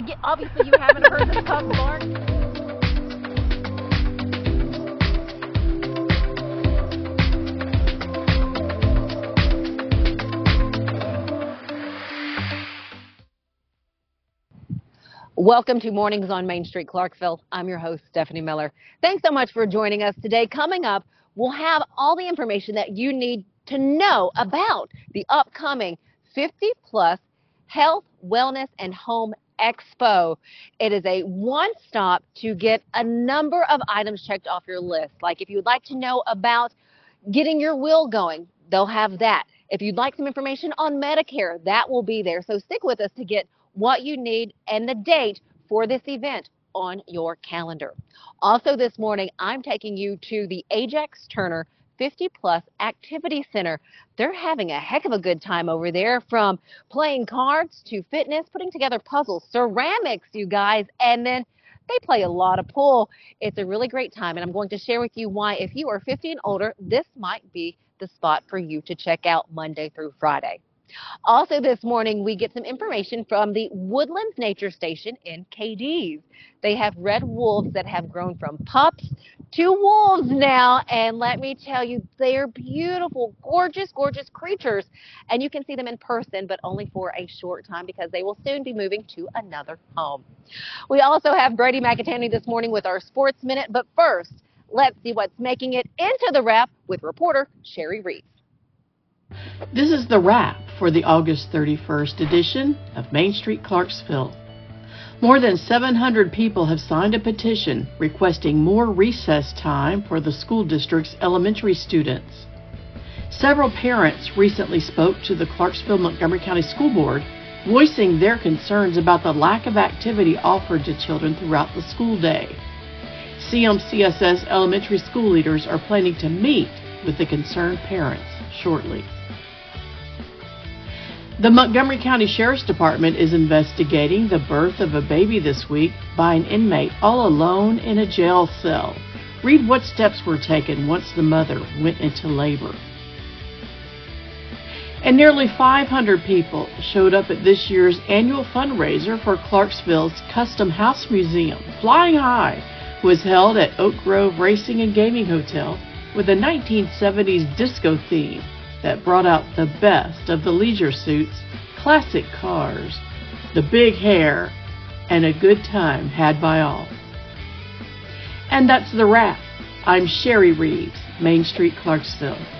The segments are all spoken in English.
I get, obviously you haven't heard the pub bark. Welcome to Mornings on Main Street, Clarksville. I'm your host, Stephanie Miller. Thanks so much for joining us today. Coming up, we'll have all the information that you need to know about the upcoming 50 plus health, wellness, and home expo. It is a one stop to get a number of items checked off your list. Like if you'd like to know about getting your will going, they'll have that. If you'd like some information on Medicare, that will be there. So stick with us to get what you need and the date for this event on your calendar. Also this morning, I'm taking you to the Ajax Turner 50 Plus Activity Center. They're having a heck of a good time over there from playing cards to fitness, putting together puzzles, ceramics, you guys, and then they play a lot of pool. It's a really great time, and I'm going to share with you why, if you are 50 and older, this might be the spot for you to check out Monday through Friday. Also this morning, we get some information from the Woodlands Nature Station in Cadiz. They have red wolves that have grown from pups to wolves now, and let me tell you, they're beautiful, gorgeous, gorgeous creatures. And you can see them in person, but only for a short time because they will soon be moving to another home. We also have Brady McIntyre this morning with our Sports Minute, but first, let's see what's making it into the wrap with reporter Sherry Reeves. This is the wrap for the August 31st edition of Main Street Clarksville. More than 700 people have signed a petition requesting more recess time for the school district's elementary students. Several parents recently spoke to the Clarksville Montgomery County School Board, voicing their concerns about the lack of activity offered to children throughout the school day. CMCSS elementary school leaders are planning to meet with the concerned parents shortly. The Montgomery County Sheriff's Department is investigating the birth of a baby this week by an inmate all alone in a jail cell. Read what steps were taken once the mother went into labor. And nearly 500 people showed up at this year's annual fundraiser for Clarksville's Custom House Museum. Flying High was held at Oak Grove Racing and Gaming Hotel with a 1970s disco theme that brought out the best of the leisure suits, classic cars, the big hair, and a good time had by all. And that's the wrap. I'm Sherry Reeves, Main Street, Clarksville.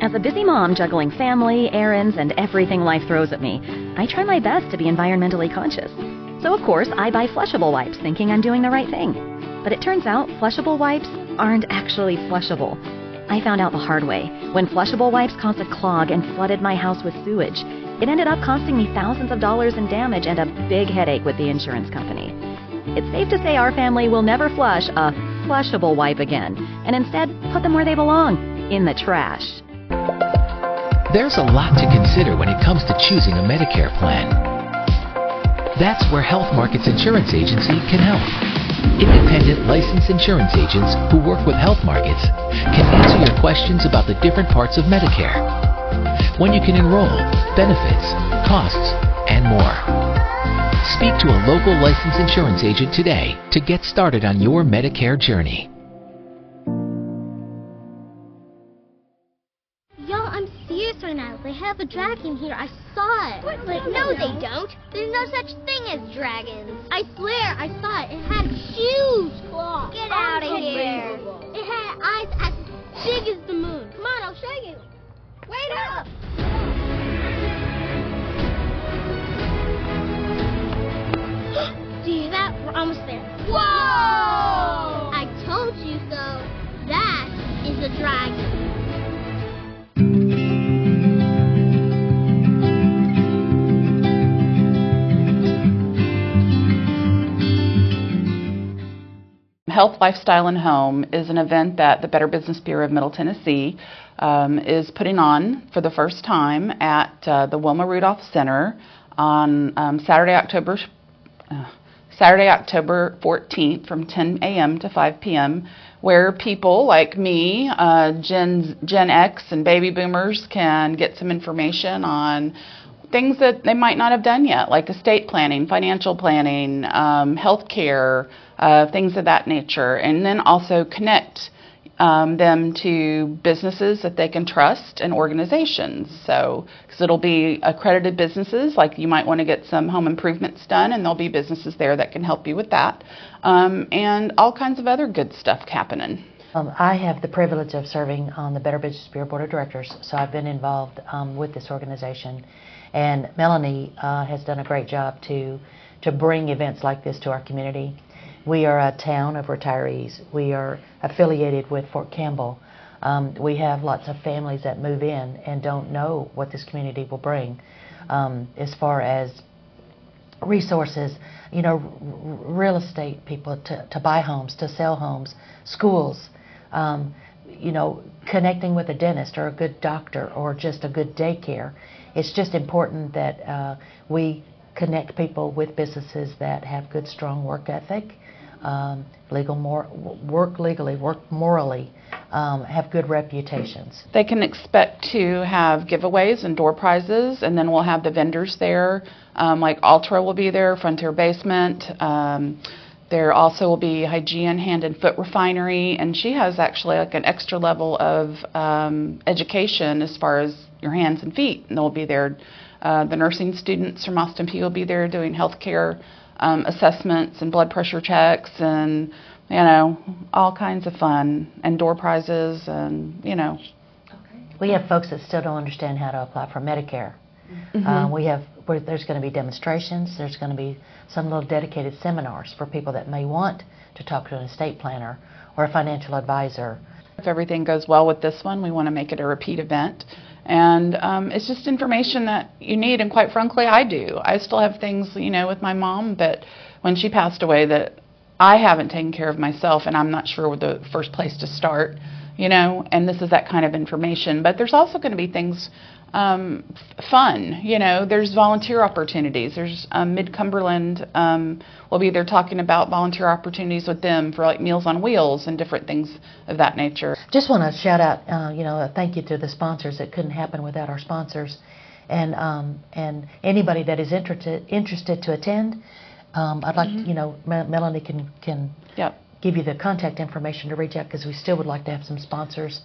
As a busy mom juggling family, errands, and everything life throws at me, I try my best to be environmentally conscious. So, of course, I buy flushable wipes thinking I'm doing the right thing. But it turns out flushable wipes aren't actually flushable. I found out the hard way. When flushable wipes caused a clog and flooded my house with sewage, it ended up costing me thousands of dollars in damage and a big headache with the insurance company. It's safe to say our family will never flush a flushable wipe again, and instead put them where they belong in the trash. There's a lot to consider when it comes to choosing a Medicare plan. That's where Health Markets Insurance Agency can help. Independent licensed insurance agents who work with Health Markets can answer your questions about the different parts of Medicare, when you can enroll, benefits, costs, and more. Speak to a local licensed insurance agent today to get started on your Medicare journey. Have a dragon here. I saw it. But no, they don't. There's no such thing as dragons. I swear, I saw it. It had huge claws. Get out of here. It had eyes as big as the moon. Come on, I'll show you. Wait up. Do you hear that? we're almost there. Whoa! I told you so. That is a dragon. Health, Lifestyle, and Home is an event that the Better Business Bureau of Middle Tennessee um, is putting on for the first time at uh, the Wilma Rudolph Center on um, Saturday, October uh, Saturday, October 14th from 10 a.m. to 5 p.m., where people like me, uh, Gen, Gen X and baby boomers, can get some information on things that they might not have done yet, like estate planning, financial planning, um, health care, uh, things of that nature, and then also connect um, them to businesses that they can trust and organizations. So, because it'll be accredited businesses, like you might want to get some home improvements done, and there'll be businesses there that can help you with that, um, and all kinds of other good stuff happening. Um, I have the privilege of serving on the Better Business Bureau Board of Directors, so I've been involved um, with this organization. And Melanie uh, has done a great job to to bring events like this to our community. We are a town of retirees. We are affiliated with Fort Campbell. Um, we have lots of families that move in and don't know what this community will bring um, as far as resources, you know, real estate people to, to buy homes, to sell homes, schools, um, you know, connecting with a dentist or a good doctor or just a good daycare. It's just important that uh, we connect people with businesses that have good, strong work ethic, um, legal, mor- work legally, work morally, um, have good reputations. They can expect to have giveaways and door prizes, and then we'll have the vendors there. Um, like Altra will be there, Frontier Basement. There also will be Hygeia Hand and Foot Refinery, and she has actually like an extra level of um, education as far as your hands and feet, and they'll be there. Uh, the nursing students from Austin Peay will be there doing healthcare um, assessments and blood pressure checks and you know all kinds of fun and door prizes and you know. We have folks that still don't understand how to apply for Medicare. Mm-hmm. Uh, we have where there's going to be demonstrations. There's going to be some little dedicated seminars for people that may want to talk to an estate planner or a financial advisor. If everything goes well with this one, we want to make it a repeat event. And um, it's just information that you need, and quite frankly, I do. I still have things, you know, with my mom that when she passed away that I haven't taken care of myself, and I'm not sure where the first place to start, you know. And this is that kind of information. But there's also going to be things um, fun. You know, there's volunteer opportunities. There's um, Mid Cumberland. Um, we'll be there talking about volunteer opportunities with them for like Meals on Wheels and different things of that nature. Just want to shout out, uh, you know, a thank you to the sponsors. It couldn't happen without our sponsors, and um, and anybody that is interested interested to attend. Um, I'd like, Mm-hmm. you know, Me- Melanie can can Yep. give you the contact information to reach out because we still would like to have some sponsors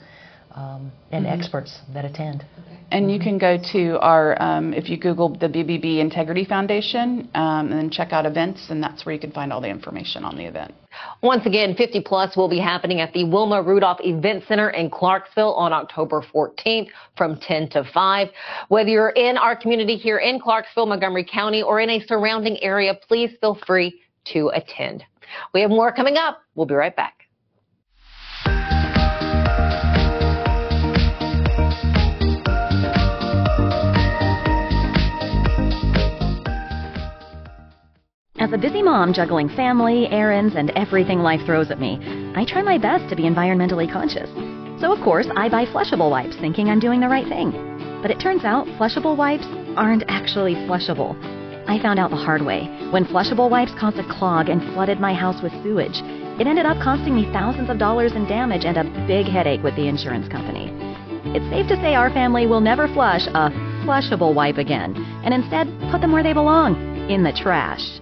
um, and Mm-hmm. experts that attend. And you can go to our, um, if you Google the BBB Integrity Foundation, um, and then check out events, and that's where you can find all the information on the event. Once again, 50 Plus will be happening at the Wilma Rudolph Event Center in Clarksville on October 14th from 10 to 5. Whether you're in our community here in Clarksville, Montgomery County, or in a surrounding area, please feel free to attend. We have more coming up. We'll be right back. As a busy mom juggling family, errands, and everything life throws at me, I try my best to be environmentally conscious. So, of course, I buy flushable wipes thinking I'm doing the right thing. But it turns out flushable wipes aren't actually flushable. I found out the hard way. When flushable wipes caused a clog and flooded my house with sewage, it ended up costing me thousands of dollars in damage and a big headache with the insurance company. It's safe to say our family will never flush a flushable wipe again, and instead put them where they belong in the trash.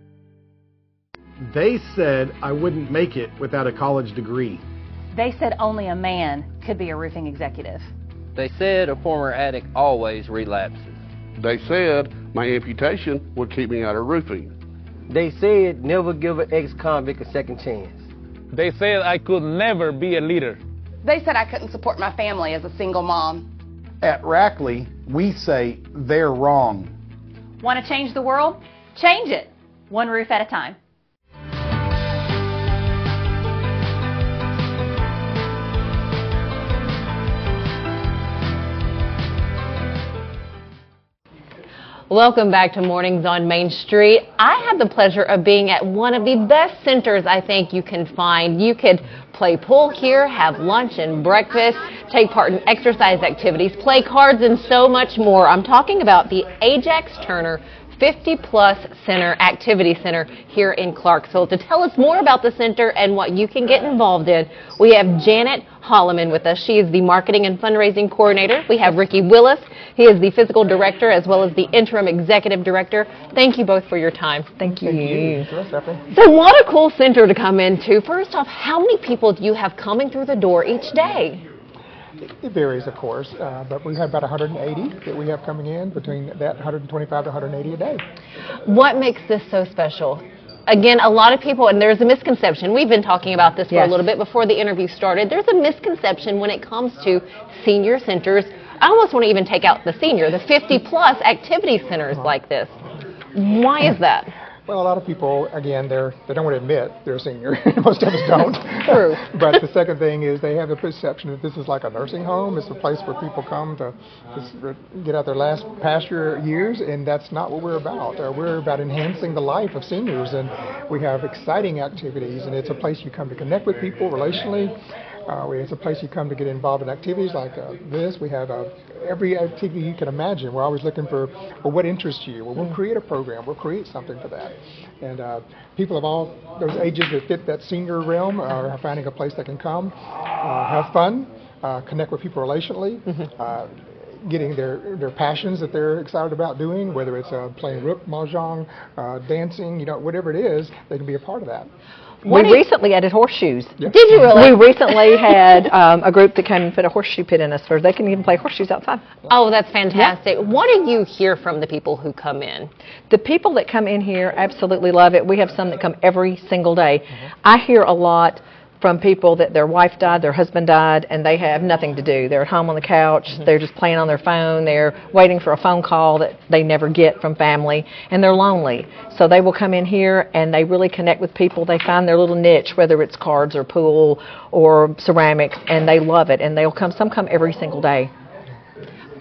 They said I wouldn't make it without a college degree. They said only a man could be a roofing executive. They said a former addict always relapses. They said my amputation would keep me out of roofing. They said never give an ex-convict a second chance. They said I could never be a leader. They said I couldn't support my family as a single mom. At Rackley, we say they're wrong. Want to change the world? Change it, one roof at a time. Welcome back to Mornings on Main Street. I had the pleasure of being at one of the best centers I think you can find. You could play pool here, have lunch and breakfast, take part in exercise activities, play cards, and so much more. I'm talking about the Ajax Turner 50 Plus Center Activity Center here in Clarksville. To tell us more about the center and what you can get involved in, we have Janet Holloman with us. She is the Marketing and Fundraising Coordinator. We have Ricky Willis. He is the Physical Director as well as the Interim Executive Director. Thank you both for your time. Thank you. Thank you. So what a cool center to come into. First off, how many people do you have coming through the door each day? It varies, of course, uh, but we have about 180 that we have coming in between that 125 to 180 a day. What makes this so special? Again, a lot of people, and there's a misconception. We've been talking about this for yes. a little bit before the interview started. There's a misconception when it comes to senior centers. I almost want to even take out the senior, the 50 plus activity centers like this. Why is that? Well, a lot of people, again, they're they don't want to admit they're a senior. Most of us don't. True. but the second thing is they have the perception that this is like a nursing home. It's a place where people come to just get out their last past years, and that's not what we're about. Uh, we're about enhancing the life of seniors, and we have exciting activities, and it's a place you come to connect with people relationally. Uh, it's a place you come to get involved in activities like uh, this. We have uh, every activity you can imagine. We're always looking for well, what interests you. Well, we'll create a program. We'll create something for that. And uh, people of all those ages that fit that senior realm are finding a place that can come, uh, have fun, uh, connect with people relationally. Mm-hmm getting their their passions that they're excited about doing, whether it's uh, playing rook, mahjong, uh, dancing, you know, whatever it is, they can be a part of that. What we recently added horseshoes. Did you really? We recently had um, a group that came and put a horseshoe pit in us for they can even play horseshoes outside. Oh, that's fantastic. Yeah. What do you hear from the people who come in? The people that come in here absolutely love it. We have some that come every single day. Mm-hmm. I hear a lot from people that their wife died, their husband died, and they have nothing to do. They're at home on the couch, mm-hmm. they're just playing on their phone, they're waiting for a phone call that they never get from family, and they're lonely. So they will come in here and they really connect with people. They find their little niche, whether it's cards or pool or ceramics, and they love it. And they'll come, some come every single day.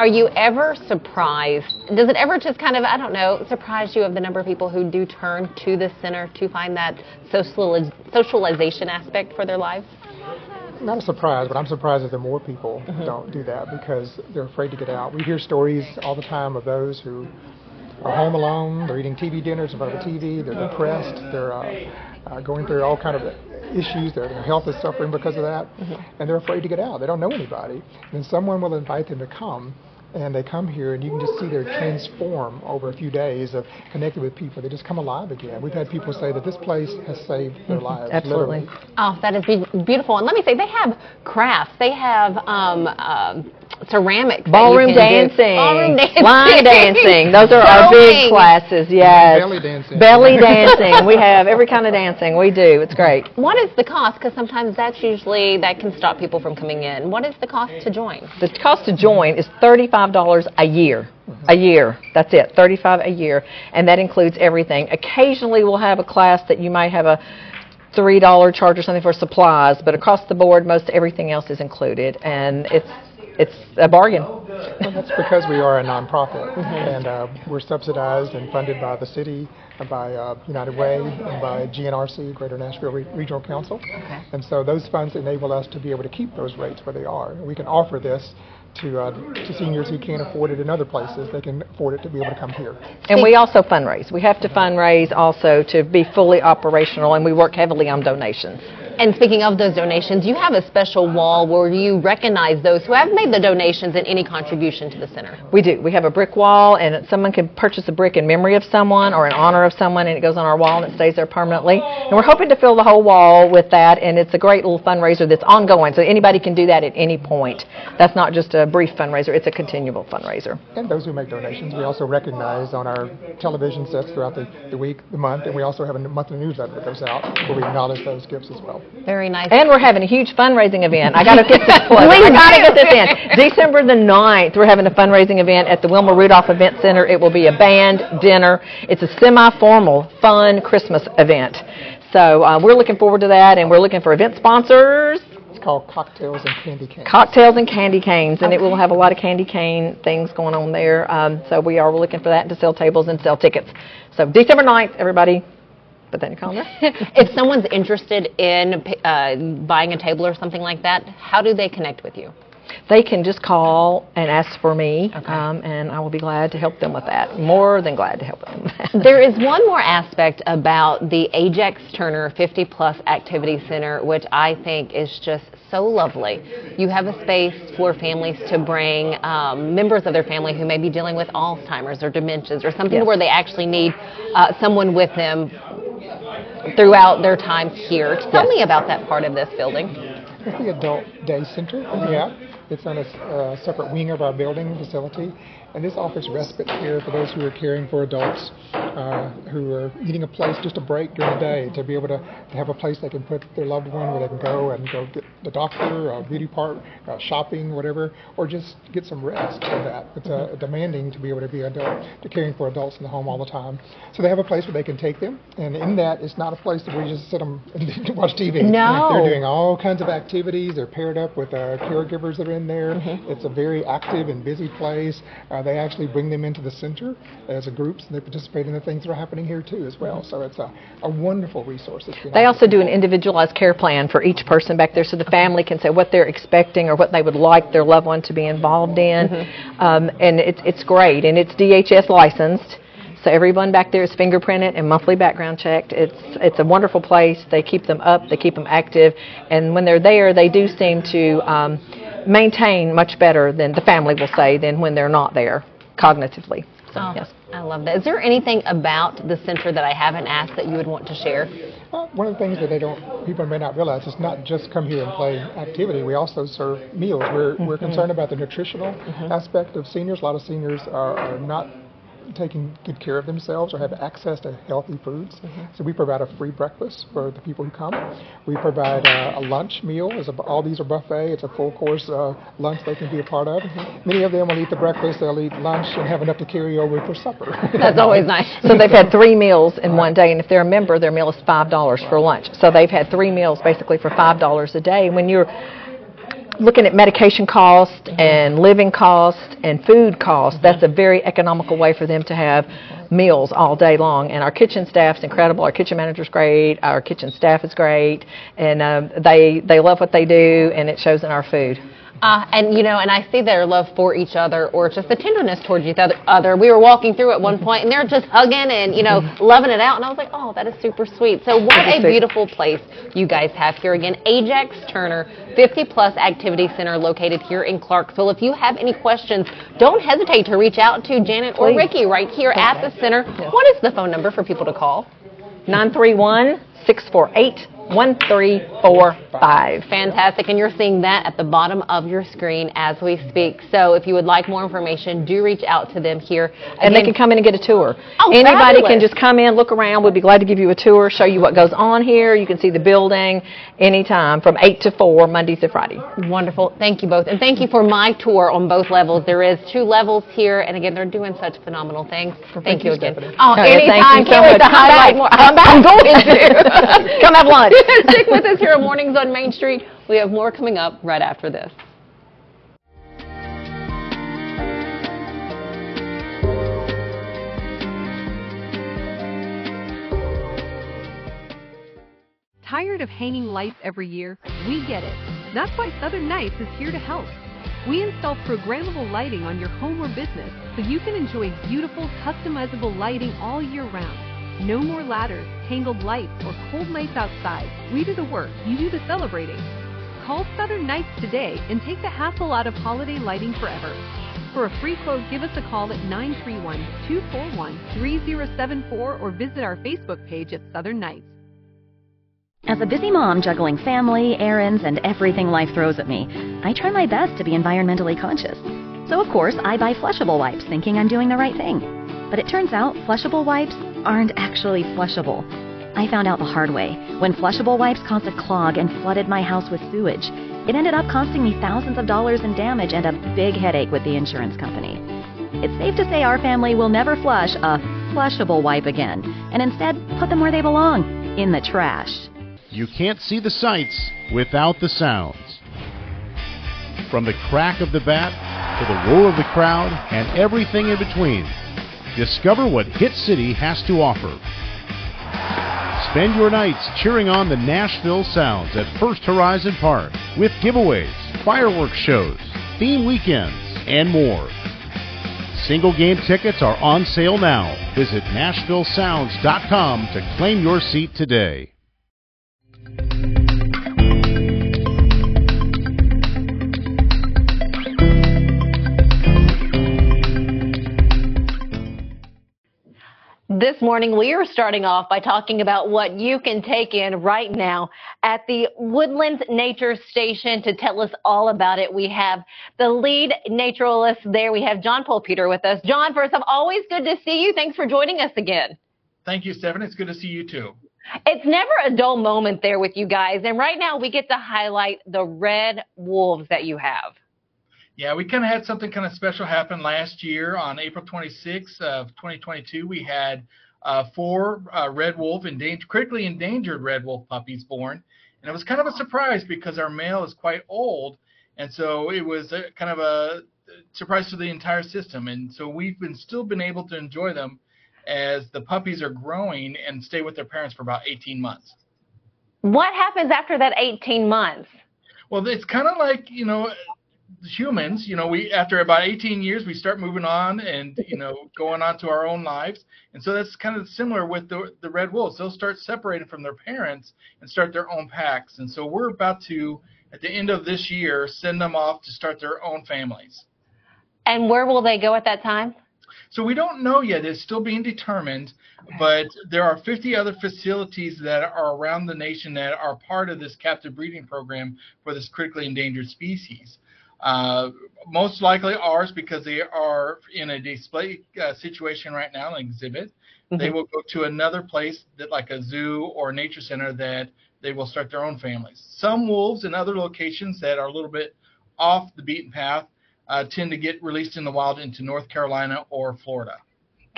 Are you ever surprised? Does it ever just kind of, I don't know, surprise you of the number of people who do turn to the center to find that socializ- socialization aspect for their lives? Not a surprise, but I'm surprised that there are more people mm-hmm. don't do that because they're afraid to get out. We hear stories all the time of those who are home alone, they're eating TV dinners in front of a TV, they're depressed, they're uh, uh, going through all kind of issues, their, their health is suffering because of that, mm-hmm. and they're afraid to get out. They don't know anybody. And someone will invite them to come and they come here and you can just see their transform over a few days of connecting with people. They just come alive again. We've had people say that this place has saved their mm-hmm. lives. Absolutely. Literally. Oh, that is be- beautiful. And let me say, they have crafts. They have um, uh, ceramics. Ballroom dancing. Ballroom dancing. Line dancing. Those are our big classes, yes. Belly dancing. Belly dancing. we have every kind of dancing. We do. It's great. What is the cost? Because sometimes that's usually, that can stop people from coming in. What is the cost to join? The cost to join is 35 $35 a year. A year. That's it. 35 a year. And that includes everything. Occasionally we'll have a class that you might have a $3 charge or something for supplies, but across the board most everything else is included and it's it's a bargain. Well, that's because we are a nonprofit, mm-hmm. and uh, we're subsidized and funded by the city, and by uh, United Way, and by GNRC, Greater Nashville Re- Regional Council. Okay. And so those funds enable us to be able to keep those rates where they are. We can offer this to, uh, to seniors who can't afford it in other places. They can afford it to be able to come here. And we also fundraise. We have to fundraise also to be fully operational, and we work heavily on donations. And speaking of those donations, you have a special wall where you recognize those who have made the donations and any contribution to the center. We do. We have a brick wall, and someone can purchase a brick in memory of someone or in honor of someone, and it goes on our wall and it stays there permanently. And we're hoping to fill the whole wall with that, and it's a great little fundraiser that's ongoing, so anybody can do that at any point. That's not just a brief fundraiser, it's a continual fundraiser. And those who make donations, we also recognize on our television sets throughout the, the week, the month, and we also have a monthly newsletter that goes out where we acknowledge those gifts as well. Very nice. And we're having a huge fundraising event. I got to get this plug. I got to get this in. December the 9th, we're having a fundraising event at the Wilma Rudolph Event Center. It will be a band dinner. It's a semi-formal, fun Christmas event. So uh, we're looking forward to that, and we're looking for event sponsors. It's called Cocktails and Candy Canes. Cocktails and candy canes, and it will have a lot of candy cane things going on there. Um, so we are looking for that to sell tables and sell tickets. So December 9th, everybody, put that in your calendar. if someone's interested in uh, buying a table or something like that, how do they connect with you? They can just call and ask for me, okay. um, and I will be glad to help them with that. More than glad to help them there is one more aspect about the Ajax Turner 50 Plus Activity Center, which I think is just so lovely. You have a space for families to bring um, members of their family who may be dealing with Alzheimer's or dementias or something yes. where they actually need uh, someone with them throughout their time here. Tell yes. me about that part of this building. It's the Adult Day Center. Yeah. It's on a uh, separate wing of our building facility. And this offers respite care for those who are caring for adults uh, who are needing a place just a break during the day to be able to, to have a place they can put their loved one where they can go and go get the doctor, a beauty part, uh, shopping, whatever, or just get some rest from that. It's uh, demanding to be able to be adult, to caring for adults in the home all the time. So they have a place where they can take them, and in that, it's not a place where we just sit them and watch TV. No. They're doing all kinds of activities. They're paired up with uh, caregivers that are in there. Mm-hmm. It's a very active and busy place. Uh, they actually bring them into the center as a group, and they participate in the things that are happening here too as well. So it's a, a wonderful resource. They also do an individualized care plan for each person back there, so the family can say what they're expecting or what they would like their loved one to be involved in, mm-hmm. um, and it's it's great, and it's DHS licensed. So everyone back there is fingerprinted and monthly background checked. It's it's a wonderful place. They keep them up, they keep them active, and when they're there, they do seem to um, maintain much better than the family will say than when they're not there cognitively. So, oh, yes. I love that. Is there anything about the center that I haven't asked that you would want to share? Well, one of the things that they don't, people may not realize, is not just come here and play activity. We also serve meals. We're mm-hmm. we're concerned about the nutritional mm-hmm. aspect of seniors. A lot of seniors are, are not taking good care of themselves or have access to healthy foods. Mm-hmm. So we provide a free breakfast for the people who come. We provide uh, a lunch meal. A, all these are buffet. It's a full course uh, lunch they can be a part of. Mm-hmm. Many of them will eat the breakfast, they'll eat lunch, and have enough to carry over for supper. That's always nice. So they've had three meals in one day, and if they're a member, their meal is five dollars for lunch. So they've had three meals basically for five dollars a day. When you're looking at medication cost and living cost and food cost, that's a very economical way for them to have meals all day long. And our kitchen staff's incredible. Our kitchen manager's great. Our kitchen staff is great, and uh, they they love what they do, and it shows in our food. Uh, and you know, and I see their love for each other, or just the tenderness towards each other. We were walking through at one point, and they're just hugging and you know loving it out, and I was like, oh, that is super sweet. So what a beautiful place you guys have here again, Ajax Turner 50 Plus Activity Center, located here in Clarksville. If you have any questions, don't hesitate to reach out to Janet or Ricky right here at the center. What is the phone number for people to call? 931 648 1345. Fantastic. And you're seeing that at the bottom of your screen as we speak. So if you would like more information, do reach out to them here. Again, and they can come in and get a tour. Oh, Anybody fabulous. can just come in, look around. We'd be glad to give you a tour, show you what goes on here. You can see the building anytime from 8 to 4, Monday through Friday. Wonderful. Thank you both. And thank you for my tour on both levels. There is two levels here. And again, they're doing such phenomenal things. Well, thank, thank, you again. Stephanie. Oh, anytime. Thank you Can't so wait to highlight more. I'm, I'm going to. come have lunch. Stick with us here at Mornings on Main Street. We have more coming up right after this. Tired of hanging lights every year? We get it. That's why Southern Nights is here to help. We install programmable lighting on your home or business so you can enjoy beautiful, customizable lighting all year round. No more ladders, tangled lights, or cold nights outside. We do the work, you do the celebrating. Call Southern Nights today and take the hassle out of holiday lighting forever. For a free quote, give us a call at 931 241 3074 or visit our Facebook page at Southern Nights. As a busy mom juggling family, errands, and everything life throws at me, I try my best to be environmentally conscious. So, of course, I buy flushable wipes thinking I'm doing the right thing. But it turns out flushable wipes aren't actually flushable. I found out the hard way when flushable wipes caused a clog and flooded my house with sewage. It ended up costing me thousands of dollars in damage and a big headache with the insurance company. It's safe to say our family will never flush a flushable wipe again, and instead put them where they belong in the trash. You can't see the sights without the sounds. From the crack of the bat to the roar of the crowd and everything in between, discover what Hit City has to offer. Spend your nights cheering on the Nashville Sounds at First Horizon Park with giveaways, fireworks shows, theme weekends, and more. Single game tickets are on sale now. Visit NashvilleSounds.com to claim your seat today. This morning, we are starting off by talking about what you can take in right now at the Woodlands Nature Station. To tell us all about it, we have the lead naturalist there. We have John Pollpeter with us. John, first off, always good to see you. Thanks for joining us again. Thank you, Stephen. It's good to see you too. It's never a dull moment there with you guys. And right now, we get to highlight the red wolves that you have. Yeah, we kind of had something kind of special happen last year on April 26th of 2022. We had uh, four uh, red wolf, endangered, critically endangered red wolf puppies born, and it was kind of a surprise because our male is quite old, and so it was a, kind of a surprise to the entire system. And so we've been still been able to enjoy them as the puppies are growing and stay with their parents for about 18 months. What happens after that 18 months? Well, it's kind of like you know humans, you know, we after about 18 years we start moving on and you know going on to our own lives, and so that's kind of similar with the the red wolves. They'll start separating from their parents and start their own packs, and so we're about to at the end of this year send them off to start their own families. And where will they go at that time? So we don't know yet. It's still being determined, but there are 50 other facilities that are around the nation that are part of this captive breeding program for this critically endangered species. Uh, most likely ours because they are in a display uh, situation right now, an exhibit. Mm-hmm. They will go to another place that, like a zoo or a nature center, that they will start their own families. Some wolves in other locations that are a little bit off the beaten path uh, tend to get released in the wild into North Carolina or Florida.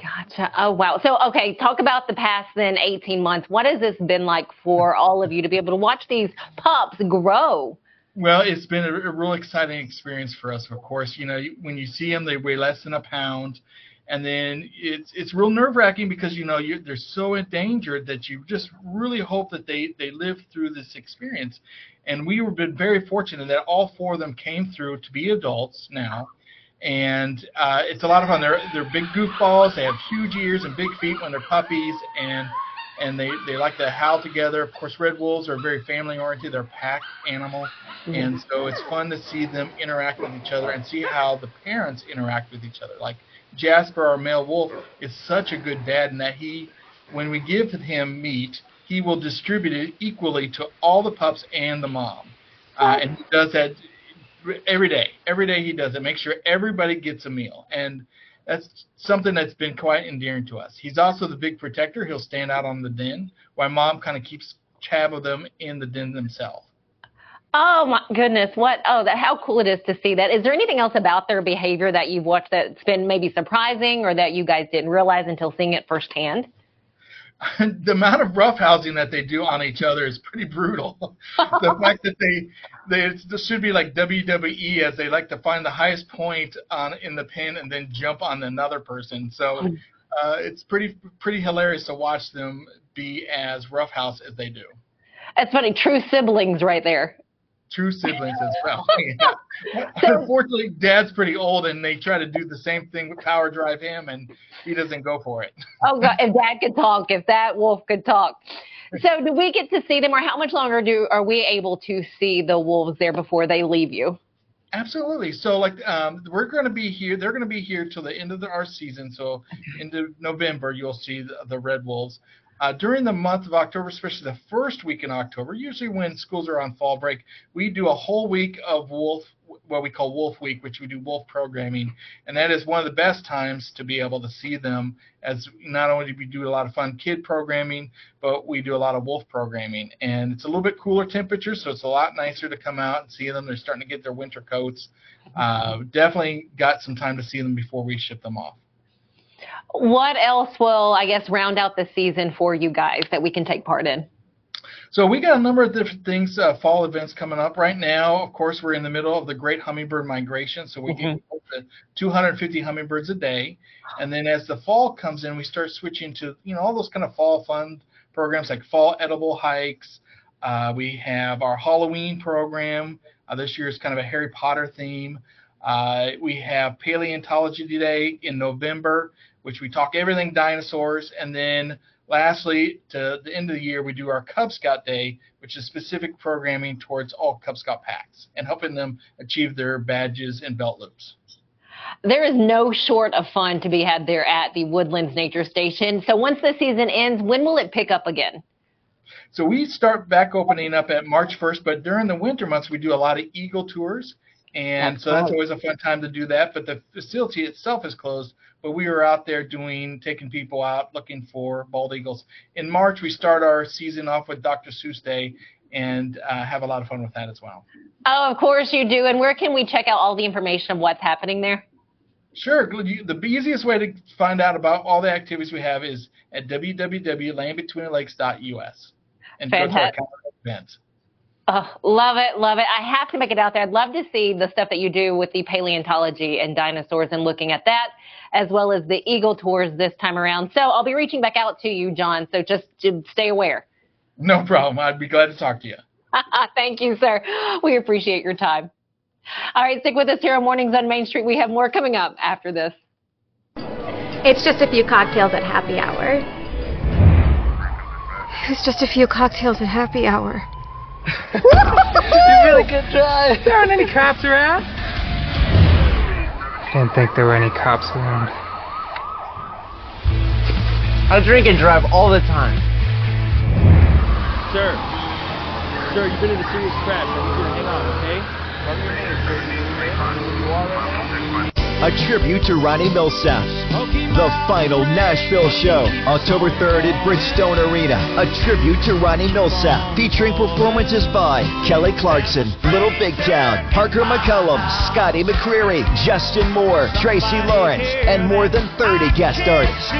Gotcha. Oh, wow. So, okay, talk about the past then 18 months. What has this been like for all of you to be able to watch these pups grow? Well, it's been a, a real exciting experience for us. Of course, you know when you see them, they weigh less than a pound, and then it's it's real nerve wracking because you know they're so endangered that you just really hope that they they live through this experience. And we have been very fortunate that all four of them came through to be adults now, and uh, it's a lot of fun. They're they're big goofballs. They have huge ears and big feet when they're puppies, and and they, they like to howl together. Of course, red wolves are very family oriented. They're a pack animal, mm-hmm. and so it's fun to see them interact with each other and see how the parents interact with each other. Like Jasper, our male wolf, is such a good dad in that he, when we give him meat, he will distribute it equally to all the pups and the mom, uh, and he does that every day. Every day he does it. Make sure everybody gets a meal and that's something that's been quite endearing to us. He's also the big protector. He'll stand out on the den while mom kind of keeps tab of them in the den themselves. Oh my goodness! What? Oh, that how cool it is to see that. Is there anything else about their behavior that you've watched that's been maybe surprising or that you guys didn't realize until seeing it firsthand? the amount of roughhousing that they do on each other is pretty brutal. the fact that they they this should be like WWE as they like to find the highest point on in the pin and then jump on another person. So uh, it's pretty pretty hilarious to watch them be as roughhouse as they do. That's funny. True siblings right there. True siblings as well. Yeah. Unfortunately, Dad's pretty old, and they try to do the same thing with power drive him, and he doesn't go for it. Oh God! If Dad could talk, if that wolf could talk. So, do we get to see them, or how much longer do are we able to see the wolves there before they leave you? Absolutely. So, like, um, we're going to be here. They're going to be here till the end of the, our season. So, into November, you'll see the, the red wolves. Uh, during the month of October, especially the first week in October, usually when schools are on fall break, we do a whole week of wolf, what we call Wolf Week, which we do wolf programming, and that is one of the best times to be able to see them. As not only do we do a lot of fun kid programming, but we do a lot of wolf programming, and it's a little bit cooler temperature, so it's a lot nicer to come out and see them. They're starting to get their winter coats. Uh, definitely got some time to see them before we ship them off. What else will, I guess, round out the season for you guys that we can take part in? So we got a number of different things, uh, fall events coming up right now. Of course, we're in the middle of the Great Hummingbird Migration, so we mm-hmm. get 250 hummingbirds a day. And then as the fall comes in, we start switching to you know all those kind of fall fun programs like fall edible hikes. Uh, we have our Halloween program. Uh, this year is kind of a Harry Potter theme. Uh, we have Paleontology Day in November which we talk everything dinosaurs. And then lastly, to the end of the year, we do our Cub Scout Day, which is specific programming towards all Cub Scout packs and helping them achieve their badges and belt loops. There is no short of fun to be had there at the Woodlands Nature Station. So once the season ends, when will it pick up again? So we start back opening up at March 1st, but during the winter months, we do a lot of eagle tours. And that's so that's always a fun time to do that. But the facility itself is closed but we were out there doing taking people out looking for bald eagles. In March, we start our season off with Dr. Seuss Day and uh, have a lot of fun with that as well. Oh, of course you do. And where can we check out all the information of what's happening there? Sure. The easiest way to find out about all the activities we have is at www.landbetweenthelakes.us and Fantastic. go to our calendar events. Oh, love it, love it. I have to make it out there. I'd love to see the stuff that you do with the paleontology and dinosaurs and looking at that as well as the Eagle Tours this time around. So I'll be reaching back out to you, John. So just stay aware. No problem. I'd be glad to talk to you. Thank you, sir. We appreciate your time. All right, stick with us here on Mornings on Main Street. We have more coming up after this. It's just a few cocktails at happy hour. It's just a few cocktails at happy hour. You really good try. There aren't any cops around. I Didn't think there were any cops around. I drink and drive all the time. Sir. Sir, you've been in a serious crash. I need you to hang on, okay? A tribute to Ronnie Milsap. The final Nashville show, October 3rd at Bridgestone Arena. A tribute to Ronnie Milsap, featuring performances by Kelly Clarkson, Little Big Town, Parker McCollum, Scotty McCreery, Justin Moore, Tracy Lawrence, and more than 30 guest artists.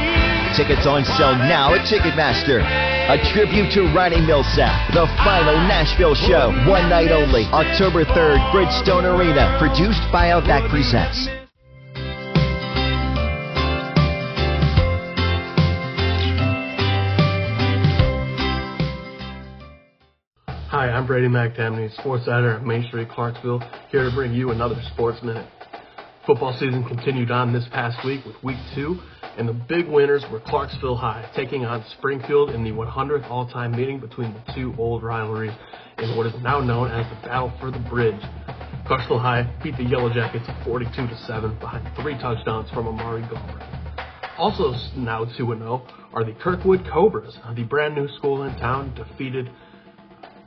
Tickets on sale now at Ticketmaster. A tribute to Ronnie Milsap, the final Nashville show, one night only, October 3rd, Bridgestone Arena, produced by Outback Presents. Hi, I'm Brady McTamney, sports editor at Main Street Clarksville, here to bring you another Sports Minute. Football season continued on this past week with week two, and the big winners were Clarksville High, taking on Springfield in the 100th all-time meeting between the two old rivalries in what is now known as the Battle for the Bridge. Clarksville High beat the Yellow Jackets 42 to 7 behind three touchdowns from Amari Gallman. Also now 2-0 are the Kirkwood Cobras, the brand new school in town, defeated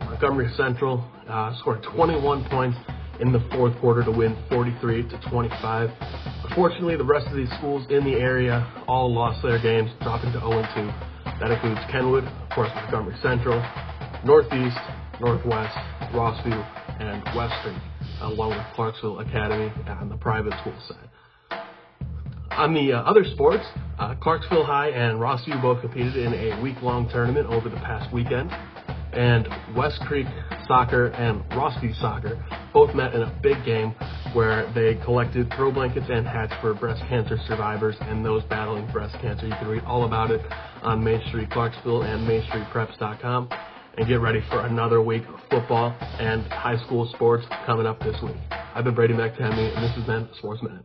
Montgomery Central uh, scored 21 points in the fourth quarter to win 43 to 25. Unfortunately, the rest of these schools in the area all lost their games, dropping to 0 2. That includes Kenwood, of course, Montgomery Central, Northeast, Northwest, Rossview, and Western, along with Clarksville Academy on the private school side. On the uh, other sports, uh, Clarksville High and Rossview both competed in a week-long tournament over the past weekend and West Creek Soccer and Rossview Soccer both met in a big game where they collected throw blankets and hats for breast cancer survivors and those battling breast cancer. You can read all about it on Main Street Clarksville and MainStreetPreps.com. and get ready for another week of football and high school sports coming up this week. I've been Brady McTamney, and this has been Sports Minute.